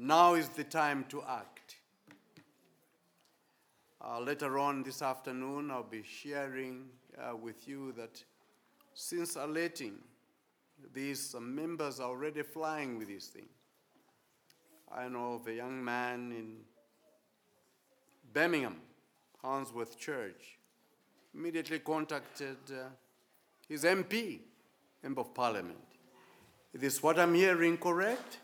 Now is the time to act. Uh, later on this afternoon, I'll be sharing uh, with you that since alerting, these members are already flying with this thing. I know of a young man in Birmingham, Handsworth Church, immediately contacted uh, his MP, Member of Parliament. Is what I'm hearing correct?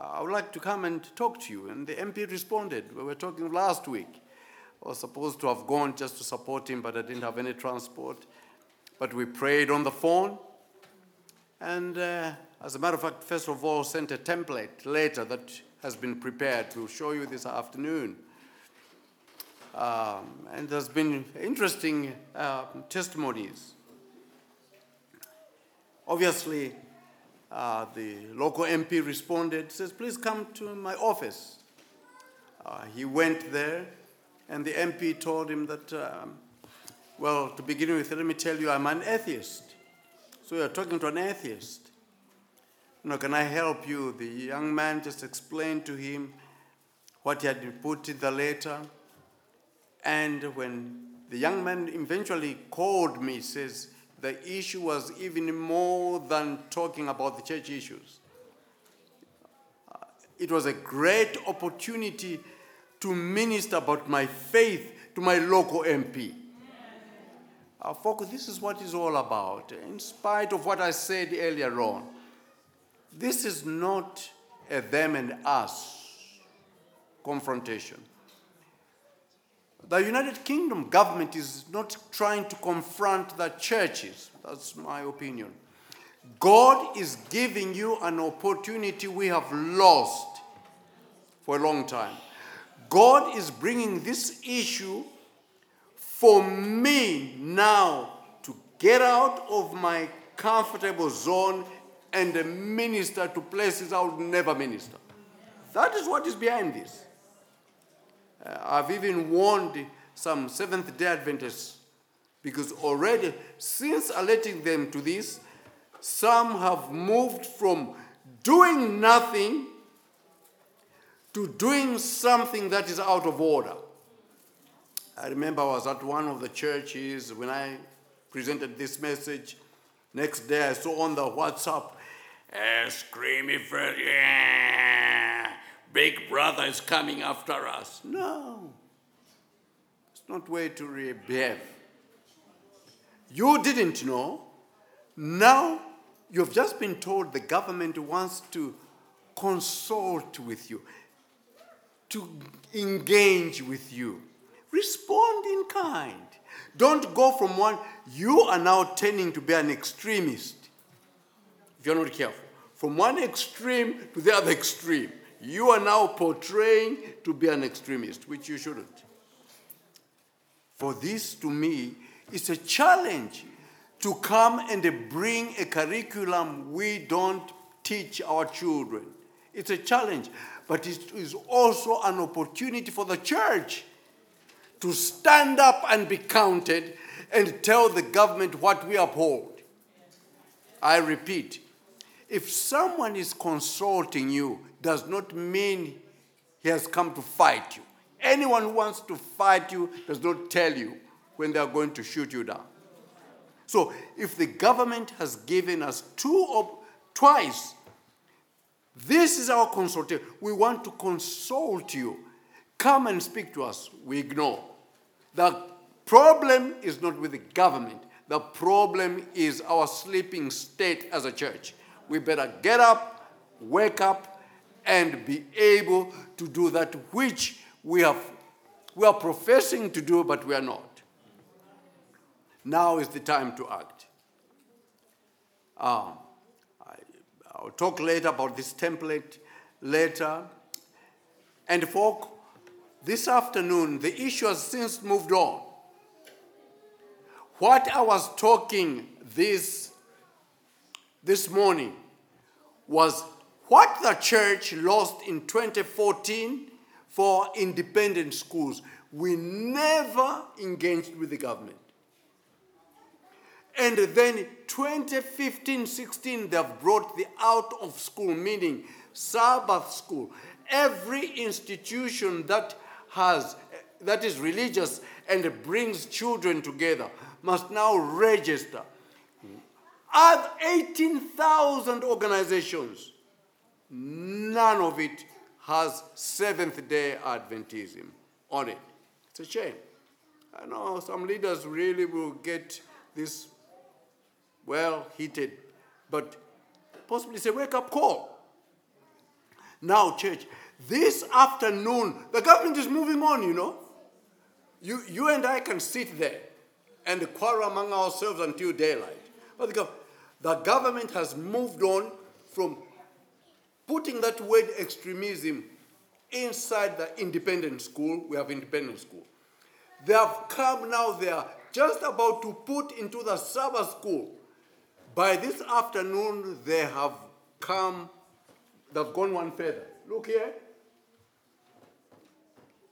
I would like to come and talk to you. And the MP responded. We were talking last week. I was supposed to have gone just to support him, but I didn't have any transport. But we prayed on the phone. And uh, as a matter of fact, first of all, sent a template later that has been prepared to show you this afternoon. Um, and there's been interesting uh, testimonies. Obviously, uh, the local MP responded, says, please come to my office. Uh, he went there, and the MP told him that, um, well, to begin with, let me tell you, I'm an atheist. So you're talking to an atheist. You know, can I help you? The young man just explained to him what he had put in the letter. And when the young man eventually called me, says, the issue was even more than talking about the church issues. Uh, it was a great opportunity to minister about my faith to my local MP. Uh, folks, this is what it's all about. In spite of what I said earlier on, this is not a them and us confrontation. The United Kingdom government is not trying to confront the churches. That's my opinion. God is giving you an opportunity we have lost for a long time. God is bringing this issue for me now to get out of my comfortable zone and minister to places I would never minister. That is what is behind this. Uh, I've even warned some Seventh day Adventists because already, since alerting them to this, some have moved from doing nothing to doing something that is out of order. I remember I was at one of the churches when I presented this message. Next day I saw on the WhatsApp, uh, screamy for yeah, Big Brother is coming after us. No, it's not way to behave. You didn't know. Now you've just been told the government wants to consult with you, to engage with you. Respond in kind. Don't go from one, you are now turning to be an extremist if you're not careful. From one extreme to the other extreme. You are now portraying to be an extremist, which you shouldn't. For this, to me, is a challenge to come and bring a curriculum we don't teach our children. It's a challenge, but it is also an opportunity for the church to stand up and be counted and tell the government what we uphold. I repeat, if someone is consulting you, does not mean he has come to fight you. Anyone who wants to fight you does not tell you when they are going to shoot you down. So if the government has given us two or twice, this is our consultation. We want to consult you. Come and speak to us. We ignore. The problem is not with the government. The problem is our sleeping state as a church. We better get up, wake up, and be able to do that which we have we are professing to do, but we are not. Now is the time to act. Um, I, I'll talk later about this template later. And folk, this afternoon, the issue has since moved on. What I was talking this, this morning was what the church lost in 2014 for independent schools. We never engaged with the government. And then 2015 16, they've brought the out of school, meaning Sabbath school. Every institution that has that is religious and brings children together must now register. Of 18,000 organizations, none of it has Seventh day Adventism on it. It's a shame. I know some leaders really will get this well heated, but possibly it's a wake up call. Now, church, this afternoon, the government is moving on, you know. You, you and I can sit there and quarrel among ourselves until daylight. But the, the government has moved on from putting that word extremism inside the independent school. We have independent school. They have come now, they are just about to put into the Sabbath school. By this afternoon, they have come, they've gone one further. Look here.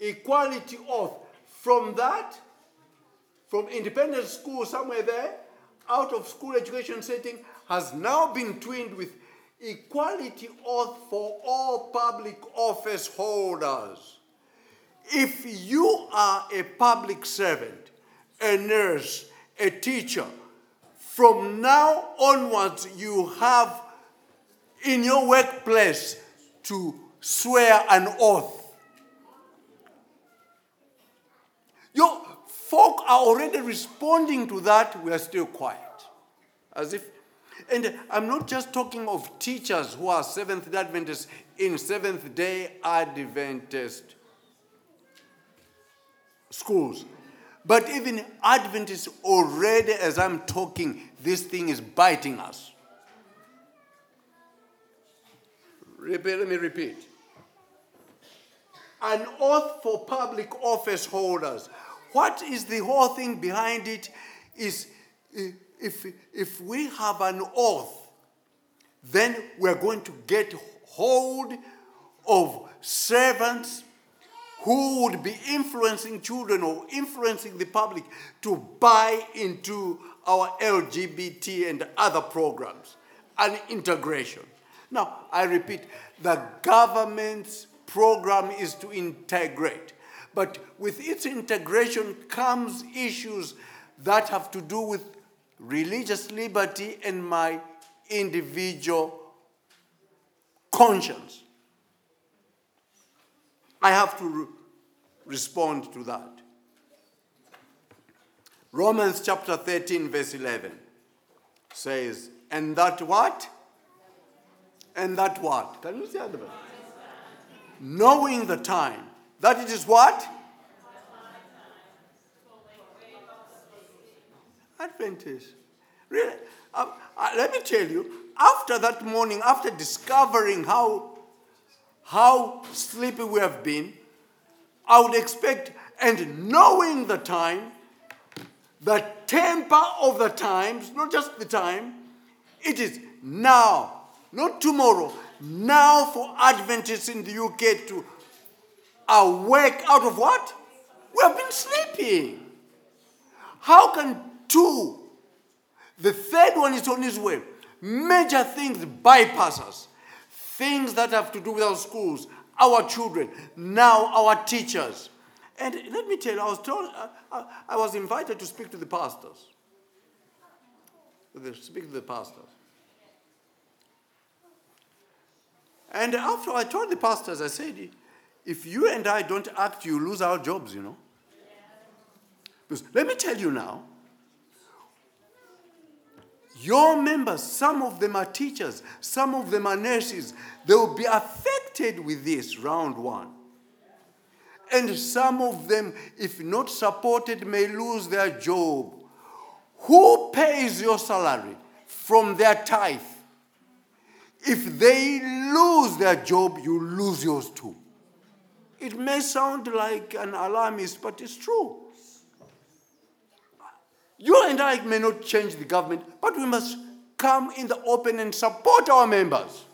Equality oath. From that, from independent school somewhere there, out of school education setting, has now been twinned with equality oath for all public office holders. If you are a public servant, a nurse, a teacher, from now onwards you have in your workplace to swear an oath. Your folk are already responding to that, we are still quiet. As if and I'm not just talking of teachers who are Seventh day Adventists in Seventh day Adventist schools. But even Adventists already, as I'm talking, this thing is biting us. Let me repeat. An oath for public office holders. What is the whole thing behind it? Is uh, if, if we have an oath, then we're going to get hold of servants who would be influencing children or influencing the public to buy into our LGBT and other programs and integration. Now, I repeat, the government's program is to integrate, but with its integration comes issues that have to do with religious liberty and my individual conscience. I have to re- respond to that. Romans chapter 13, verse 11 says, And that what? And that what? Can you see that? Knowing the time. That it is what? Adventist. Really? Uh, uh, let me tell you, after that morning, after discovering how, how sleepy we have been, I would expect, and knowing the time, the temper of the times, not just the time, it is now, not tomorrow, now for Adventists in the UK to awake out of what? We have been sleeping. How can two, the third one is on his way. Major things bypass us. Things that have to do with our schools, our children, now our teachers. And let me tell you, I was told, uh, I was invited to speak to the pastors. Speak to the pastors. And after I told the pastors, I said, if you and I don't act, you lose our jobs, you know. Because let me tell you now, your members, some of them are teachers, some of them are nurses, they will be affected with this round one. And some of them, if not supported, may lose their job. Who pays your salary? From their tithe. If they lose their job, you lose yours too. It may sound like an alarmist, but it's true. You and I may not change the government, but we must come in the open and support our members.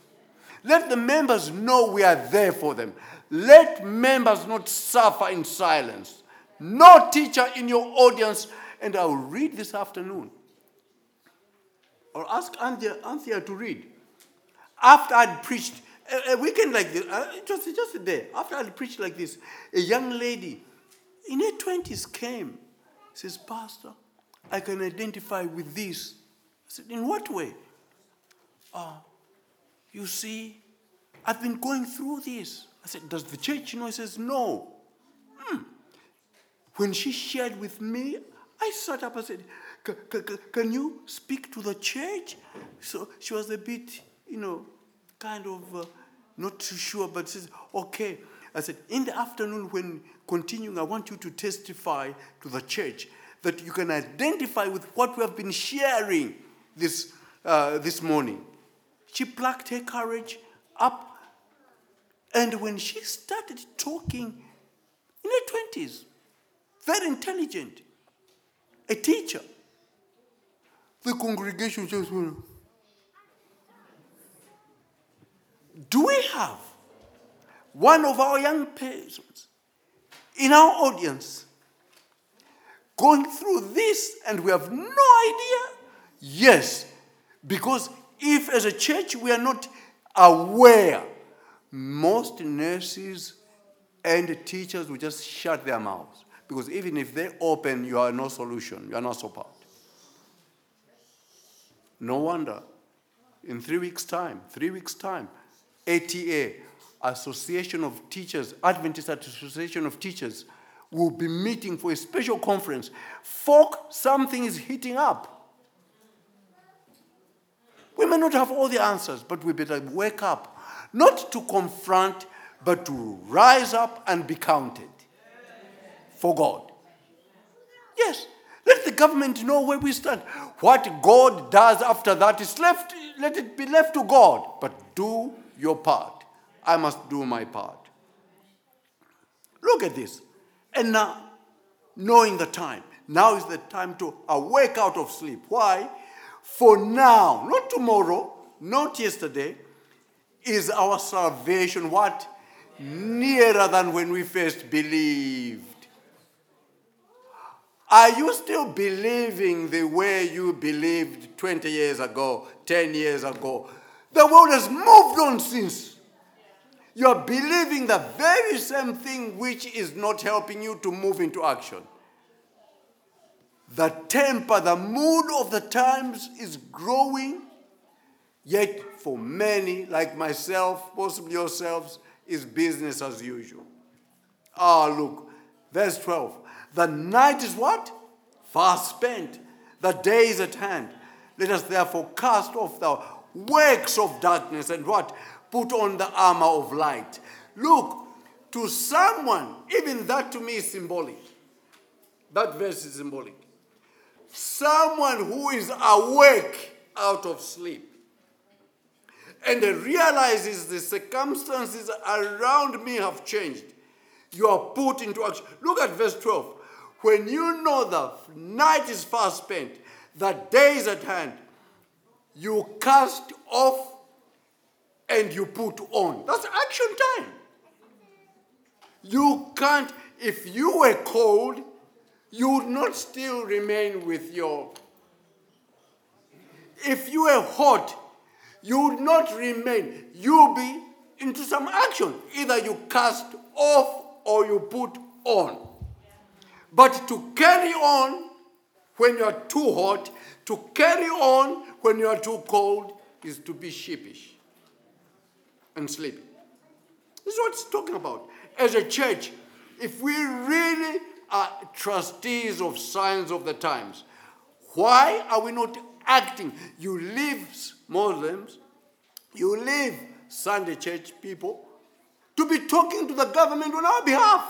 Let the members know we are there for them. Let members not suffer in silence. No teacher in your audience, and I'll read this afternoon. or ask Anthea, Anthea to read. After I'd preached, a, a weekend like this, uh, it was just a day, after I'd preached like this, a young lady in her 20s came, says, Pastor, I can identify with this. I said, In what way? Uh, you see, I've been going through this. I said, Does the church know? He says, No. Hmm. When she shared with me, I sat up and said, Can you speak to the church? So she was a bit, you know, kind of uh, not too sure, but she says, Okay. I said, In the afternoon, when continuing, I want you to testify to the church that you can identify with what we have been sharing this, uh, this morning. She plucked her courage up and when she started talking in her 20s, very intelligent, a teacher, the congregation just went, Do we have one of our young persons in our audience going through this and we have no idea? Yes, because if as a church we are not aware most nurses and teachers will just shut their mouths because even if they open, you are no solution, you are no support. No wonder, in three weeks' time, three weeks' time, ATA, Association of Teachers, Adventist Association of Teachers, will be meeting for a special conference. Folk, something is heating up. We may not have all the answers, but we better wake up not to confront, but to rise up and be counted for God. Yes, let the government know where we stand. What God does after that is left, let it be left to God. But do your part. I must do my part. Look at this. And now, knowing the time, now is the time to awake out of sleep. Why? For now, not tomorrow, not yesterday, is our salvation what? Nearer than when we first believed. Are you still believing the way you believed 20 years ago, 10 years ago? The world has moved on since. You are believing the very same thing which is not helping you to move into action. The temper, the mood of the times is growing Yet, for many, like myself, possibly yourselves, is business as usual. Ah, look, verse 12. The night is what? Fast spent. The day is at hand. Let us therefore cast off the works of darkness and what? Put on the armor of light. Look, to someone, even that to me is symbolic. That verse is symbolic. Someone who is awake out of sleep and realizes the circumstances around me have changed, you are put into action. Look at verse 12. When you know the night is fast spent, the day is at hand, you cast off and you put on. That's action time. You can't, if you were cold, you would not still remain with your. If you were hot, you would not remain. You'll be into some action. Either you cast off or you put on. But to carry on when you are too hot, to carry on when you are too cold, is to be sheepish and sleep. This is what it's talking about. As a church, if we really are trustees of signs of the times, why are we not acting? You leave Muslims, you leave Sunday church people to be talking to the government on our behalf.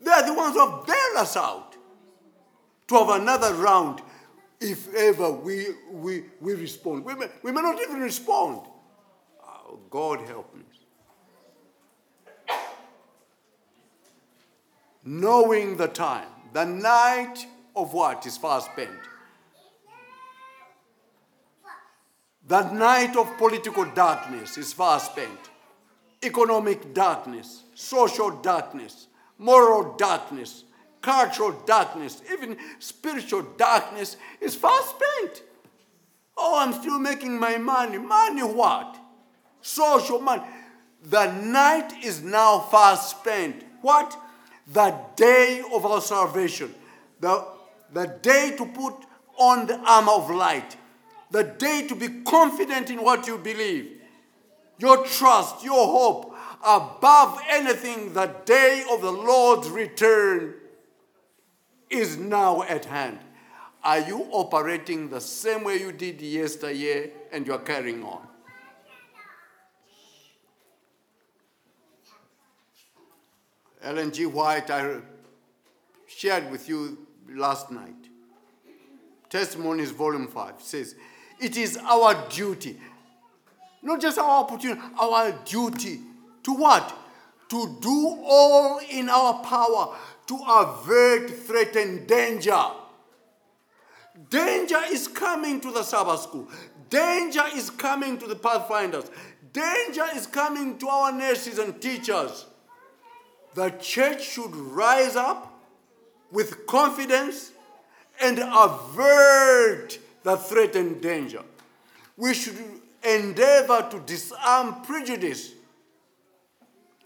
They are the ones who have bailed us out to have another round if ever we, we, we respond. We may, we may not even respond. God help me. Knowing the time, the night of what is fast spent. The night of political darkness is fast spent. Economic darkness, social darkness, moral darkness, cultural darkness, even spiritual darkness is fast spent. Oh, I'm still making my money. Money what? Social man. The night is now fast spent. What? The day of our salvation. The, the day to put on the armor of light. The day to be confident in what you believe. Your trust, your hope, above anything, the day of the Lord's return is now at hand. Are you operating the same way you did yesteryear and you are carrying on? Ellen G. White, I shared with you last night. Testimonies, Volume 5 says, It is our duty, not just our opportunity, our duty to what? To do all in our power to avert threat and danger. Danger is coming to the Sabbath school. Danger is coming to the Pathfinders. Danger is coming to our nurses and teachers. The church should rise up with confidence and avert the threat and danger. We should endeavor to disarm prejudice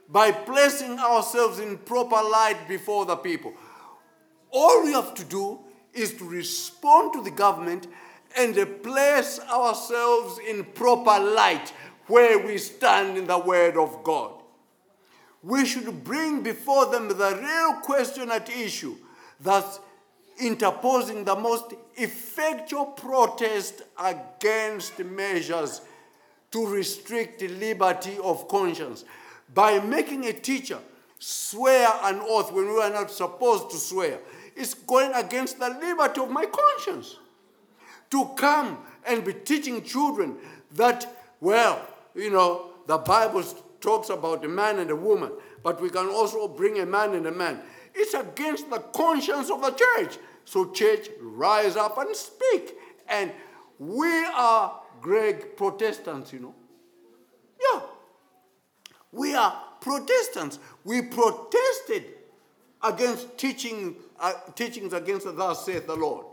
by placing ourselves in proper light before the people. All we have to do is to respond to the government and place ourselves in proper light where we stand in the Word of God. We should bring before them the real question at issue, thus interposing the most effectual protest against measures to restrict liberty of conscience by making a teacher swear an oath when we are not supposed to swear. It's going against the liberty of my conscience. To come and be teaching children that, well, you know, the Bible talks about a man and a woman, but we can also bring a man and a man. It's against the conscience of the church. So, church, rise up and speak. And we are Greg Protestants, you know. Yeah. We are Protestants. We protested against teaching, uh, teachings against thus saith the Lord.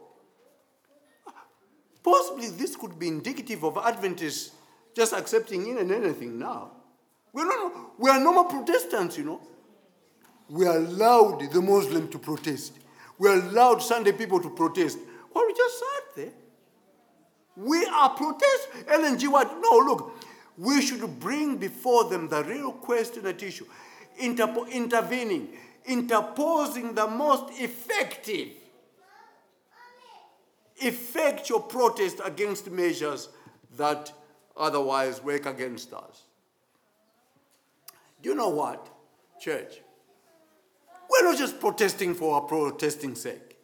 Possibly this could be indicative of Adventists just accepting in and anything now. We're, not, we are normal Protestants, you know. We allowed the Muslim to protest. We allowed Sunday people to protest. Well, we just sat there. We are protest. Ellen G. White, no, look, we should bring before them the real question at issue, Interpo- intervening, interposing the most effective, effectual protest against measures that otherwise work against us. You know what, church? We're not just protesting for our protesting sake.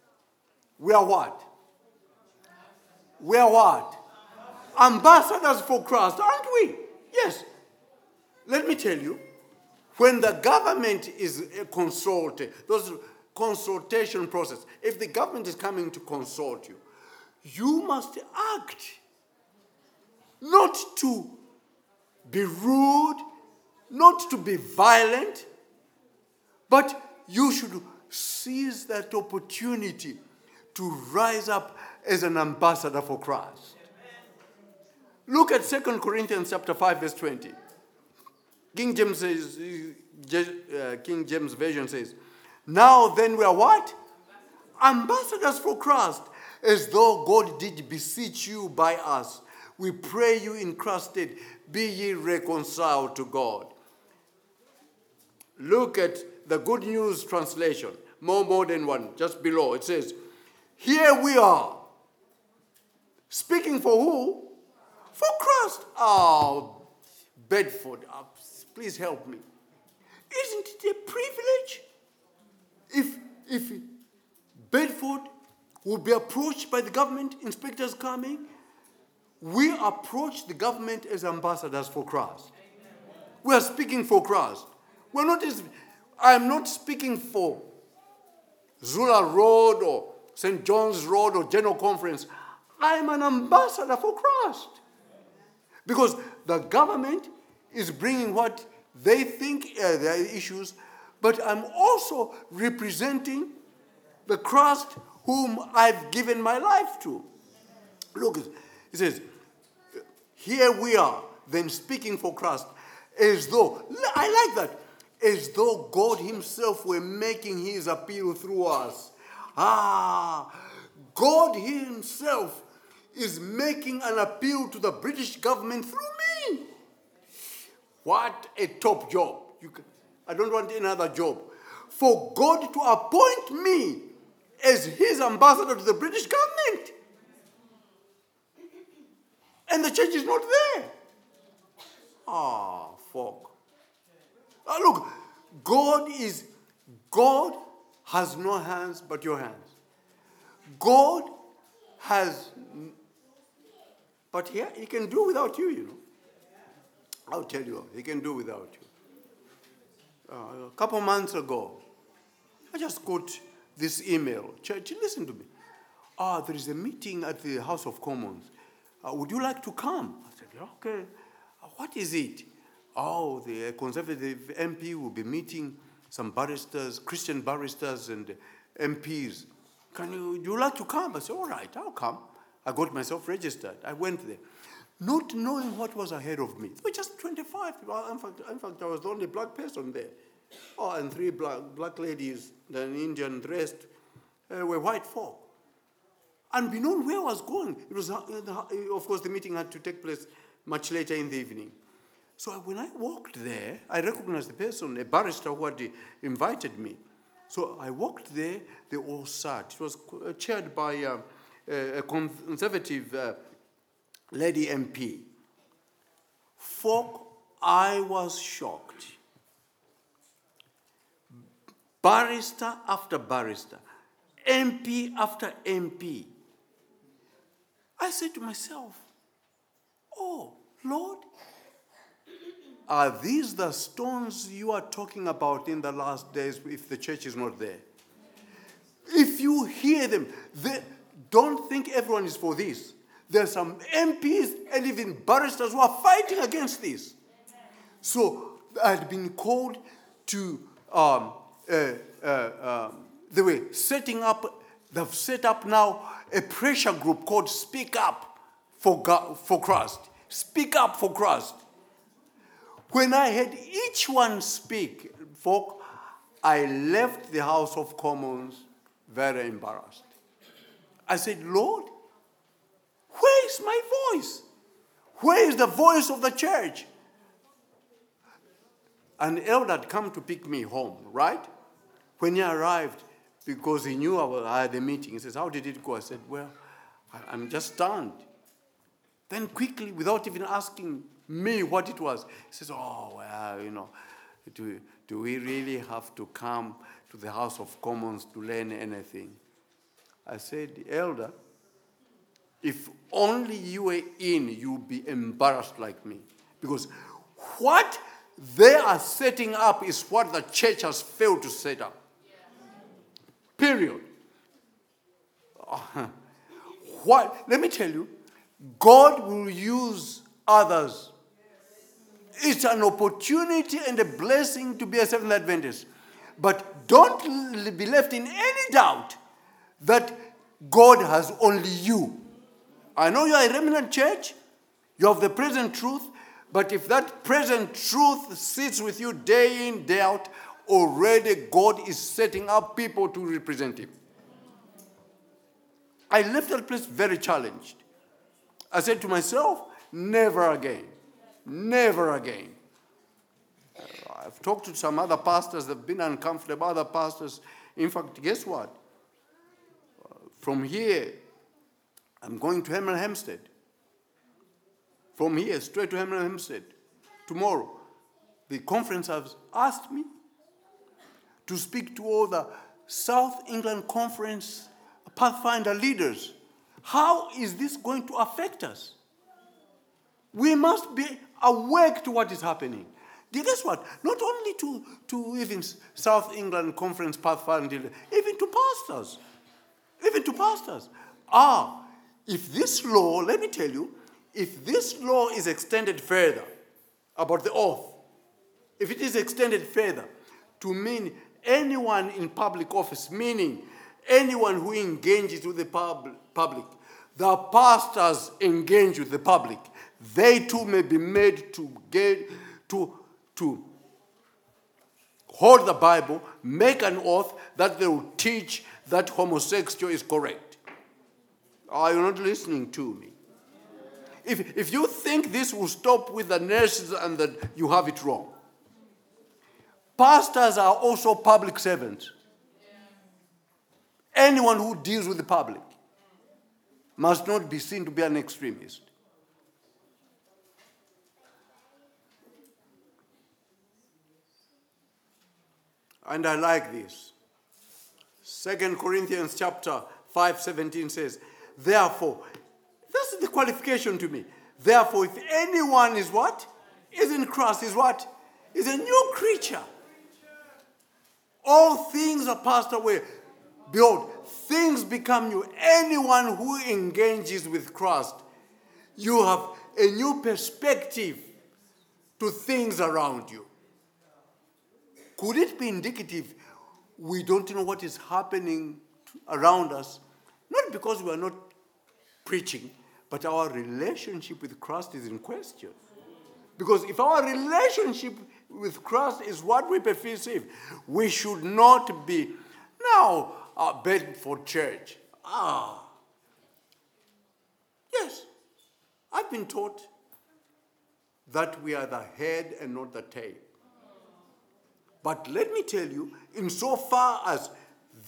We are what? We are what? Ambassadors for Christ, aren't we? Yes. Let me tell you, when the government is uh, consulted, those consultation process, if the government is coming to consult you, you must act. Not to be rude, not to be violent, but you should seize that opportunity to rise up as an ambassador for Christ. Look at 2 Corinthians chapter 5 verse 20. King James says, uh, King James version says, "Now then we are what? Ambassadors for Christ, as though God did beseech you by us. We pray you in Christ, be ye reconciled to God." Look at the Good News translation, more modern one, just below. It says, Here we are. Speaking for who? For Christ. Oh, Bedford, uh, please help me. Isn't it a privilege if, if Bedford would be approached by the government, inspectors coming? We approach the government as ambassadors for Christ. We are speaking for Christ. We're not I'm not speaking for Zula Road or St. John's Road or General Conference. I'm an ambassador for Christ. Because the government is bringing what they think are their issues, but I'm also representing the Christ whom I've given my life to. Look, He says, Here we are, then speaking for Christ, as though, I like that, as though God Himself were making His appeal through us. Ah, God Himself is making an appeal to the British government through me. What a top job. Can, I don't want another job. For God to appoint me as his ambassador to the British government. And the church is not there. Ah, folk. Ah, look, God is, God has no hands but your hands. God has, but here he can do without you, you know. I'll tell you, he can do without you. Uh, a couple months ago, I just got this email. Church, listen to me. Ah, there is a meeting at the House of Commons. Uh, would you like to come? I said, okay. Uh, what is it? Oh, the Conservative MP will be meeting some barristers, Christian barristers and MPs. Can you, you like to come? I said, all right, I'll come. I got myself registered. I went there not knowing what was ahead of me. There were just 25 people. In fact, in fact, I was the only black person there. Oh, and three black, black ladies, then Indian dressed, uh, were white folk. Unbeknown where I was going. It was, uh, of course, the meeting had to take place much later in the evening. So when I walked there, I recognized the person, a barrister who had invited me. So I walked there, they all sat. It was uh, chaired by uh, a conservative uh, Lady MP. Folk, I was shocked. Barrister after barrister, MP after MP. I said to myself, Oh, Lord, are these the stones you are talking about in the last days if the church is not there? If you hear them, they, don't think everyone is for this. There are some MPs and even barristers who are fighting against this. So I had been called to, um, uh, uh, um, they were setting up, they've set up now a pressure group called Speak Up for, God, for Christ. Speak Up for Christ. When I had each one speak, folk, I left the House of Commons very embarrassed. I said, Lord, where is my voice? Where is the voice of the church? An elder had come to pick me home, right? When he arrived, because he knew I had a meeting, he says, How did it go? I said, Well, I'm just stunned. Then quickly, without even asking me what it was, he says, Oh, well, you know, do, do we really have to come to the House of Commons to learn anything? I said, Elder, if only you were in, you'd be embarrassed like me. Because what they are setting up is what the church has failed to set up. Period. what, let me tell you, God will use others. It's an opportunity and a blessing to be a Seventh Adventist. But don't be left in any doubt that God has only you. I know you are a remnant church, you have the present truth, but if that present truth sits with you day in, day out, already God is setting up people to represent Him. I left that place very challenged. I said to myself, never again. Never again. I've talked to some other pastors that have been uncomfortable, other pastors. In fact, guess what? From here, I'm going to Hemel Hempstead. From here, straight to Hemel Hempstead. Tomorrow, the conference has asked me to speak to all the South England Conference Pathfinder leaders. How is this going to affect us? We must be awake to what is happening. Guess what? Not only to, to even South England Conference Pathfinder, even to pastors. Even to pastors. Ah, if this law, let me tell you, if this law is extended further about the oath, if it is extended further to mean anyone in public office, meaning anyone who engages with the pub- public, the pastors engage with the public, they too may be made to get to to hold the Bible, make an oath that they will teach that homosexual is correct. Are you not listening to me? If, if you think this will stop with the nurses and that you have it wrong. Pastors are also public servants. Anyone who deals with the public must not be seen to be an extremist. And I like this. Second Corinthians chapter 5, 17 says, Therefore, this is the qualification to me. Therefore, if anyone is what? Is in Christ, is what? Is a new creature. All things are passed away. Behold, things become new. Anyone who engages with Christ, you have a new perspective to things around you. Could it be indicative we don't know what is happening around us? Not because we are not preaching, but our relationship with Christ is in question. Because if our relationship with Christ is what we perceive, we should not be now uh, for church. Ah. Yes, I've been taught that we are the head and not the tail. But let me tell you, insofar as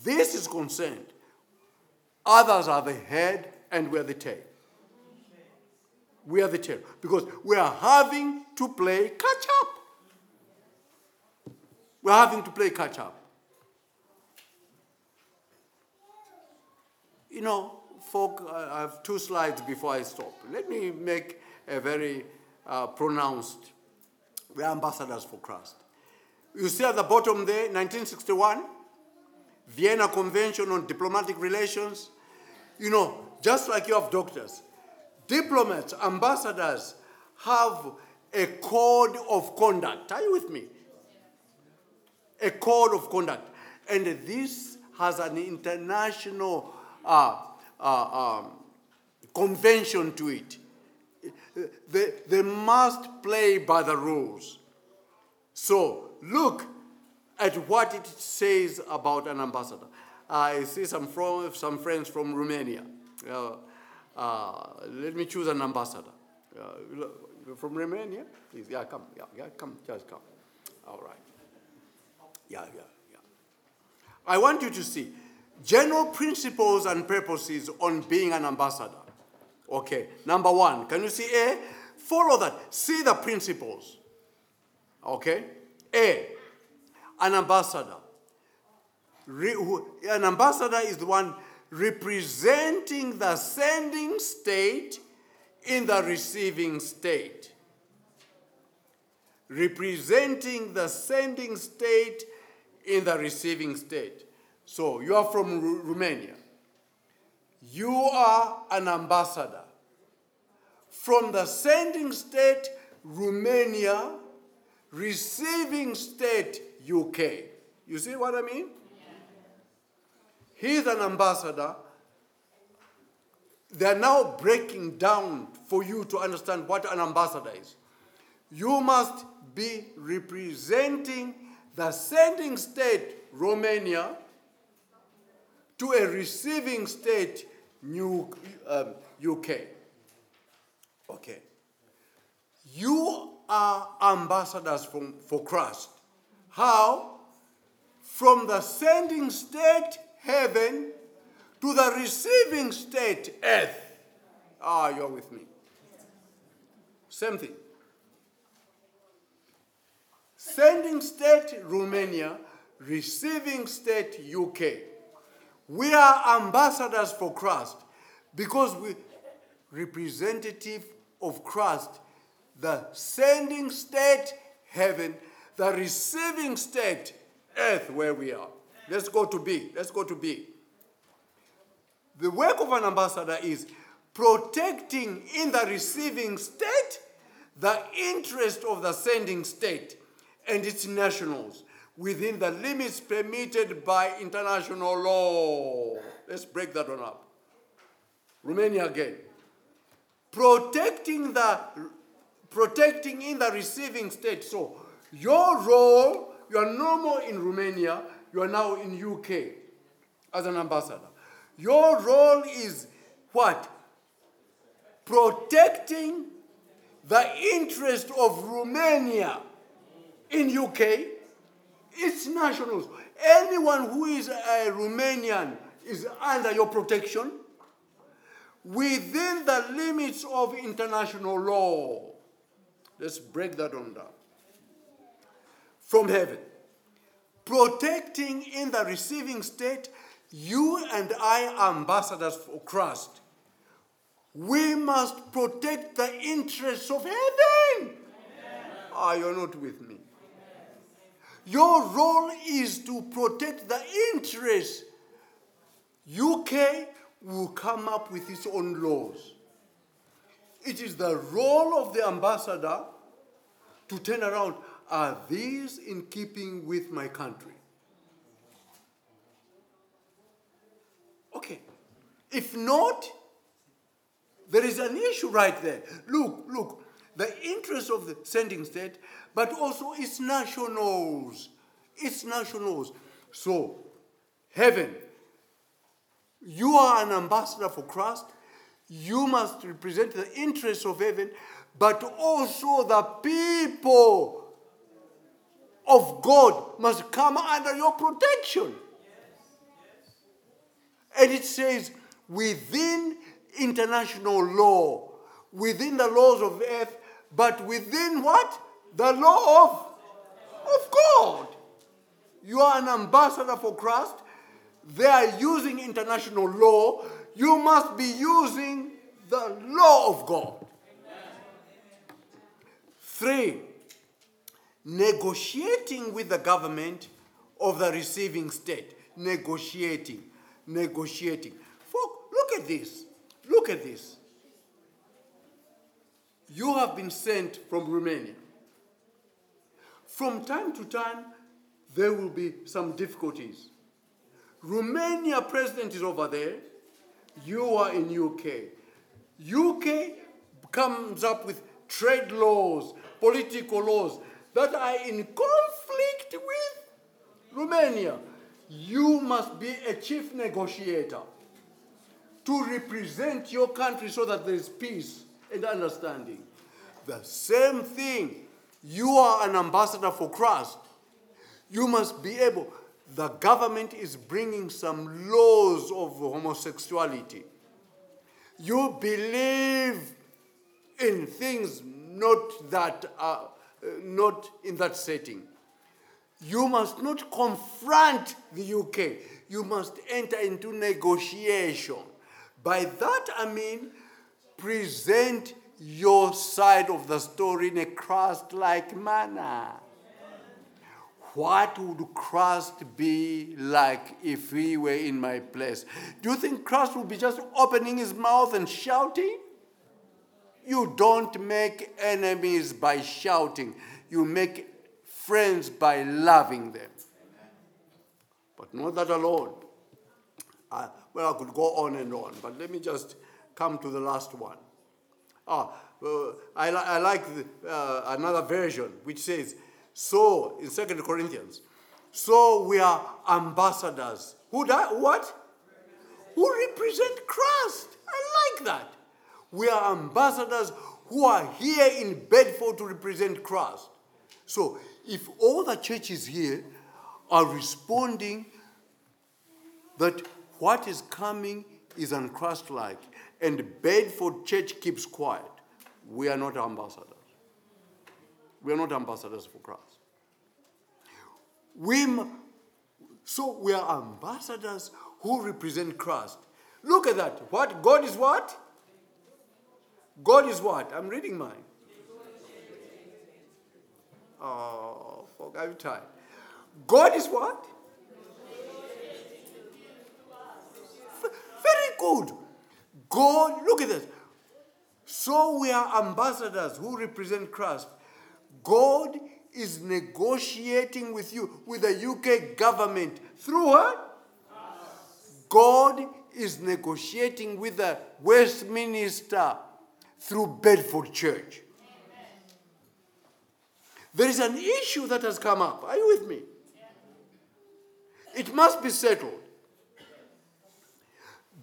this is concerned, others are the head and we are the tail. We are the tail because we are having to play catch up. We're having to play catch up. You know, folk, I have two slides before I stop. Let me make a very uh, pronounced. We are ambassadors for Christ. You see at the bottom there, 1961, Vienna Convention on Diplomatic Relations. You know, just like you have doctors, diplomats, ambassadors have a code of conduct. Are you with me? A code of conduct. And this has an international uh, uh, um, convention to it. They, they must play by the rules. So, look at what it says about an ambassador. I see some, from, some friends from Romania. Uh, uh, let me choose an ambassador. Uh, from Romania? Please, yeah, come. Yeah, yeah, come, just come. All right. Yeah, yeah, yeah. I want you to see general principles and purposes on being an ambassador. Okay, number one, can you see A? Follow that. See the principles. Okay? A, an ambassador. Re, who, an ambassador is the one representing the sending state in the receiving state. Representing the sending state in the receiving state. So you are from Ru- Romania. You are an ambassador. From the sending state, Romania, receiving state UK. You see what I mean? He's an ambassador. They're now breaking down for you to understand what an ambassador is. You must be representing the sending state, Romania, to a receiving state, New, um, UK. Okay. You are ambassadors from, for Christ. How? From the sending state, heaven, to the receiving state, earth. Ah, you're with me. Same thing. Sending state, Romania, receiving state, UK. We are ambassadors for Christ because we representative of Christ the sending state, heaven, the receiving state, earth, where we are. Let's go to B. Let's go to B. The work of an ambassador is protecting in the receiving state the interest of the sending state and its nationals within the limits permitted by international law. Let's break that one up. Romania again. Protecting the protecting in the receiving state. So your role, you are no more in Romania, you are now in UK as an ambassador. Your role is what? Protecting the interest of Romania in UK, its nationals. Anyone who is a Romanian is under your protection within the limits of international law. Let's break that on down. From heaven. Protecting in the receiving state, you and I, ambassadors for Christ, we must protect the interests of heaven. Ah, you're not with me. Your role is to protect the interests. UK will come up with its own laws. It is the role of the ambassador to turn around. Are these in keeping with my country? Okay. If not, there is an issue right there. Look, look, the interest of the sending state, but also its nationals. Its nationals. So, heaven, you are an ambassador for Christ. You must represent the interests of heaven, but also the people of God must come under your protection. And it says, within international law, within the laws of earth, but within what? The law of, of God. You are an ambassador for Christ. They are using international law. You must be using the law of God. Three, negotiating with the government of the receiving state. Negotiating. Negotiating. Look at this. Look at this. You have been sent from Romania. From time to time, there will be some difficulties. Romania president is over there. You are in UK. UK comes up with trade laws, political laws that are in conflict with Romania. You must be a chief negotiator to represent your country so that there is peace and understanding. The same thing. You are an ambassador for Christ. You must be able. The government is bringing some laws of homosexuality. You believe in things not that uh, not in that setting. You must not confront the UK. You must enter into negotiation. By that I mean present your side of the story in a Christ like manner. What would Christ be like if he were in my place? Do you think Christ would be just opening his mouth and shouting? You don't make enemies by shouting, you make friends by loving them. But not that alone. I, well, I could go on and on, but let me just come to the last one. Ah, uh, I, li- I like the, uh, another version which says, so in Second Corinthians, so we are ambassadors. Who that? What? Who represent Christ? I like that. We are ambassadors who are here in Bedford to represent Christ. So if all the churches here are responding that what is coming is unchrist-like, and Bedford Church keeps quiet, we are not ambassadors. We are not ambassadors for Christ. We, so we are ambassadors who represent Christ. Look at that. What? God is what? God is what? I'm reading mine. Oh, fuck, I'm tired. God is what? Very good. God, look at this. So we are ambassadors who represent Christ. God is negotiating with you, with the UK government. Through what? God is negotiating with the Westminster through Bedford Church. There is an issue that has come up. Are you with me? It must be settled.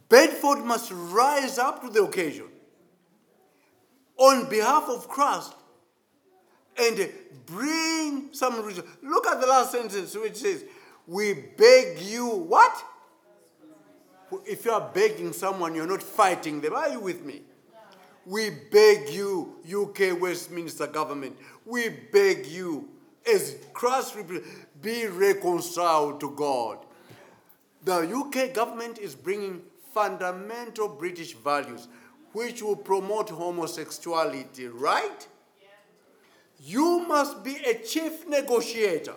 Bedford must rise up to the occasion on behalf of Christ and bring some reason. Look at the last sentence which says, We beg you, what? If you are begging someone, you're not fighting them. Are you with me? We beg you, UK Westminster government, we beg you, as Christ be reconciled to God. The UK government is bringing fundamental British values which will promote homosexuality, right? You must be a chief negotiator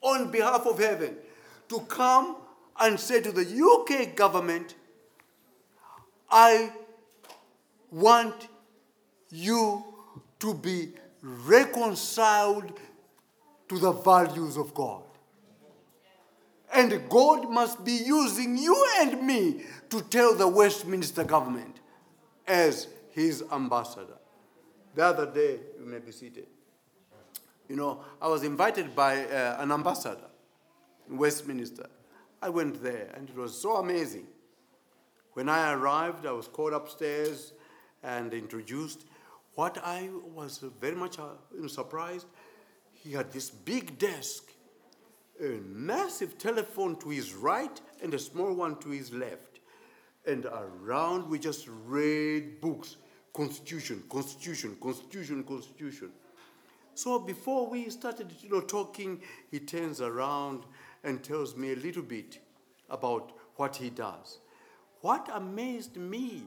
on behalf of heaven to come and say to the UK government, I want you to be reconciled to the values of God. And God must be using you and me to tell the Westminster government as his ambassador. The other day, you may be seated. You know, I was invited by uh, an ambassador in Westminster. I went there, and it was so amazing. When I arrived, I was called upstairs and introduced. What I was very much uh, surprised, he had this big desk, a massive telephone to his right, and a small one to his left. And around, we just read books Constitution, Constitution, Constitution, Constitution. So before we started you know, talking, he turns around and tells me a little bit about what he does. What amazed me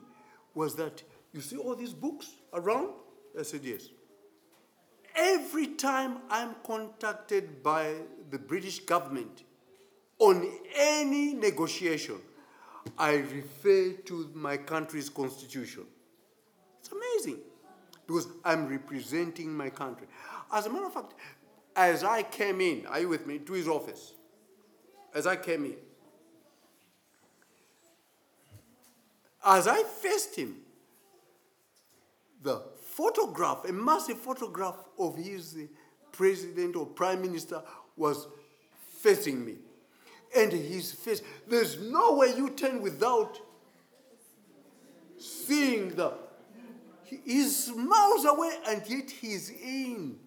was that you see all these books around? I said, Yes. Every time I'm contacted by the British government on any negotiation, I refer to my country's constitution. It's amazing because I'm representing my country. As a matter of fact, as I came in, are you with me, to his office? As I came in, as I faced him, the photograph, a massive photograph of his president or prime minister was facing me. And his face, there's no way you turn without seeing the. He's miles away and yet he's in.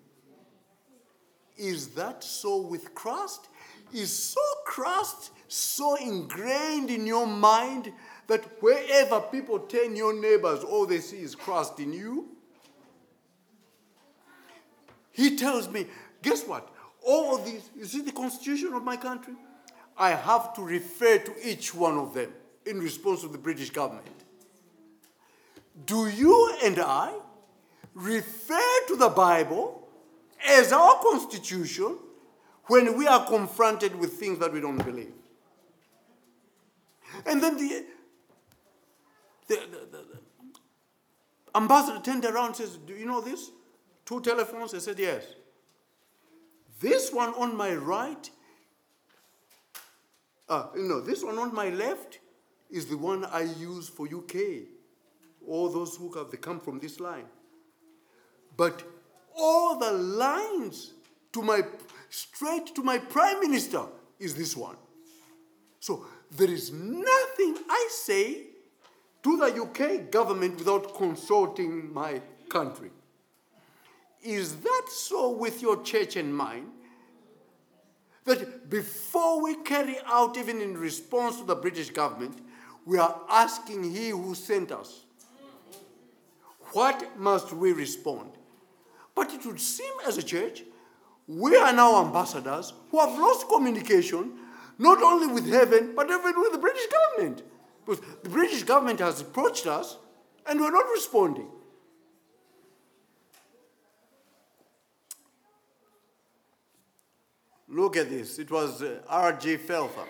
Is that so with Christ? Is so Christ so ingrained in your mind that wherever people turn your neighbors, all they see is Christ in you? He tells me, guess what? All of these, you see the constitution of my country? I have to refer to each one of them in response to the British government. Do you and I refer to the Bible as our constitution when we are confronted with things that we don't believe. And then the, the, the, the ambassador turned around and says, Do you know this? Two telephones? I said, Yes. This one on my right, uh, no, this one on my left is the one I use for UK. All those who have they come from this line. But all the lines to my straight to my prime minister is this one. So there is nothing I say to the UK government without consulting my country. Is that so with your church and mine? That before we carry out, even in response to the British government, we are asking He who sent us, what must we respond? But it would seem as a church, we are now ambassadors who have lost communication, not only with heaven, but even with the British government. The British government has approached us and we're not responding. Look at this. It was uh, R.G. Feltham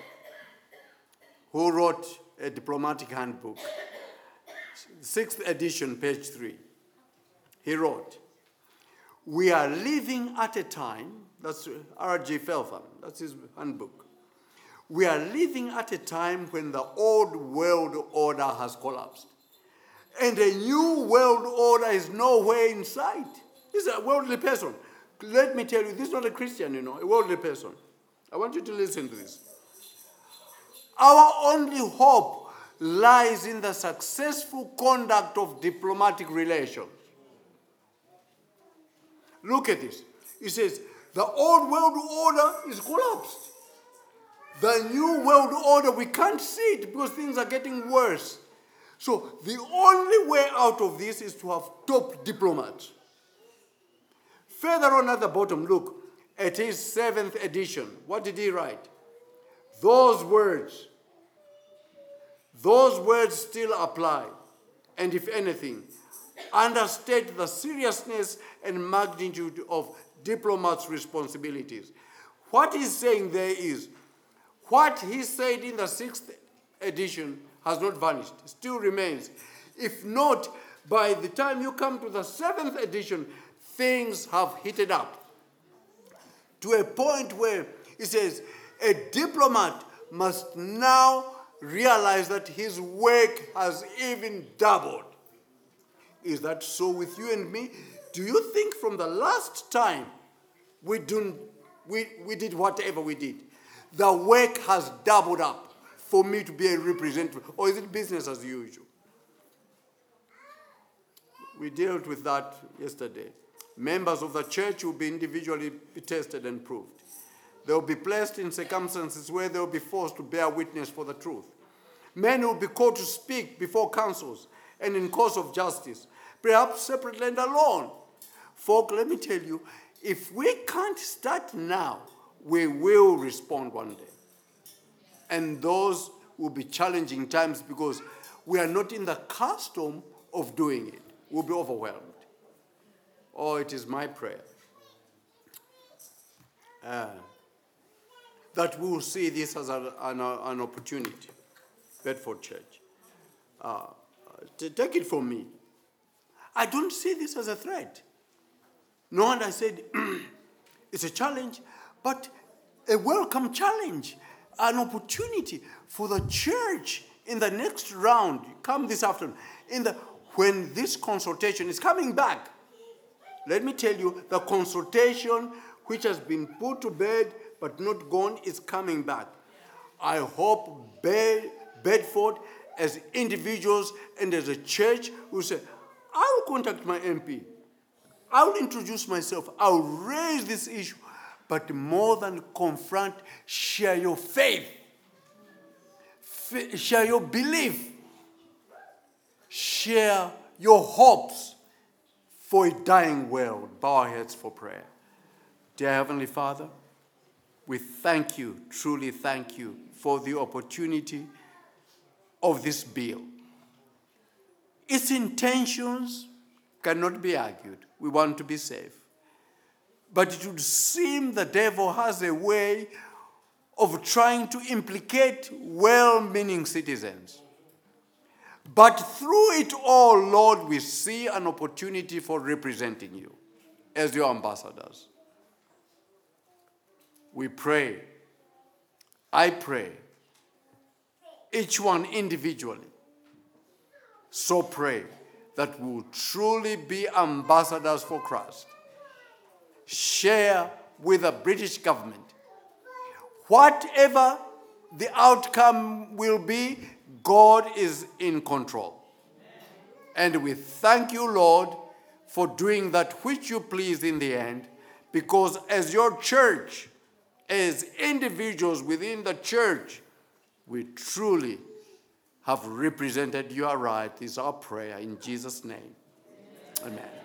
who wrote a diplomatic handbook, sixth edition, page three. He wrote, we are living at a time, that's R.G. Feltham, that's his handbook. We are living at a time when the old world order has collapsed. And a new world order is nowhere in sight. This is a worldly person. Let me tell you, this is not a Christian, you know, a worldly person. I want you to listen to this. Our only hope lies in the successful conduct of diplomatic relations. Look at this. He says, the old world order is collapsed. The new world order, we can't see it because things are getting worse. So the only way out of this is to have top diplomats. Further on at the bottom, look, at his seventh edition, what did he write? Those words, those words still apply. And if anything, understate the seriousness and magnitude of diplomats' responsibilities. What he's saying there is what he said in the sixth edition has not vanished, still remains. If not, by the time you come to the seventh edition, things have heated up to a point where he says a diplomat must now realize that his work has even doubled. Is that so with you and me? Do you think from the last time we, we, we did whatever we did, the work has doubled up for me to be a representative? Or is it business as usual? We dealt with that yesterday. Members of the church will be individually tested and proved. They will be placed in circumstances where they will be forced to bear witness for the truth. Men will be called to speak before councils and in courts of justice, perhaps separately and alone. Folk, let me tell you, if we can't start now, we will respond one day. And those will be challenging times because we are not in the custom of doing it. We'll be overwhelmed. Oh, it is my prayer uh, that we will see this as a, an, an, opportunity, Bedford Church. Uh, take it from me. I don't see this as a threat. No wonder I said it's a challenge, but a welcome challenge, an opportunity for the church in the next round, come this afternoon, in the, when this consultation is coming back. Let me tell you, the consultation which has been put to bed but not gone is coming back. I hope Bed, Bedford, as individuals and as a church, will say, I will contact my MP. I will introduce myself. I will raise this issue. But more than confront, share your faith, F- share your belief, share your hopes for a dying world. Bow our heads for prayer. Dear Heavenly Father, we thank you, truly thank you, for the opportunity of this bill. Its intentions cannot be argued. We want to be safe. But it would seem the devil has a way of trying to implicate well meaning citizens. But through it all, Lord, we see an opportunity for representing you as your ambassadors. We pray, I pray, each one individually. So pray that we will truly be ambassadors for Christ. Share with the British government. Whatever the outcome will be, God is in control. And we thank you, Lord, for doing that which you please in the end, because as your church, as individuals within the church, we truly have represented your right, is our prayer in Jesus' name. Amen. Amen.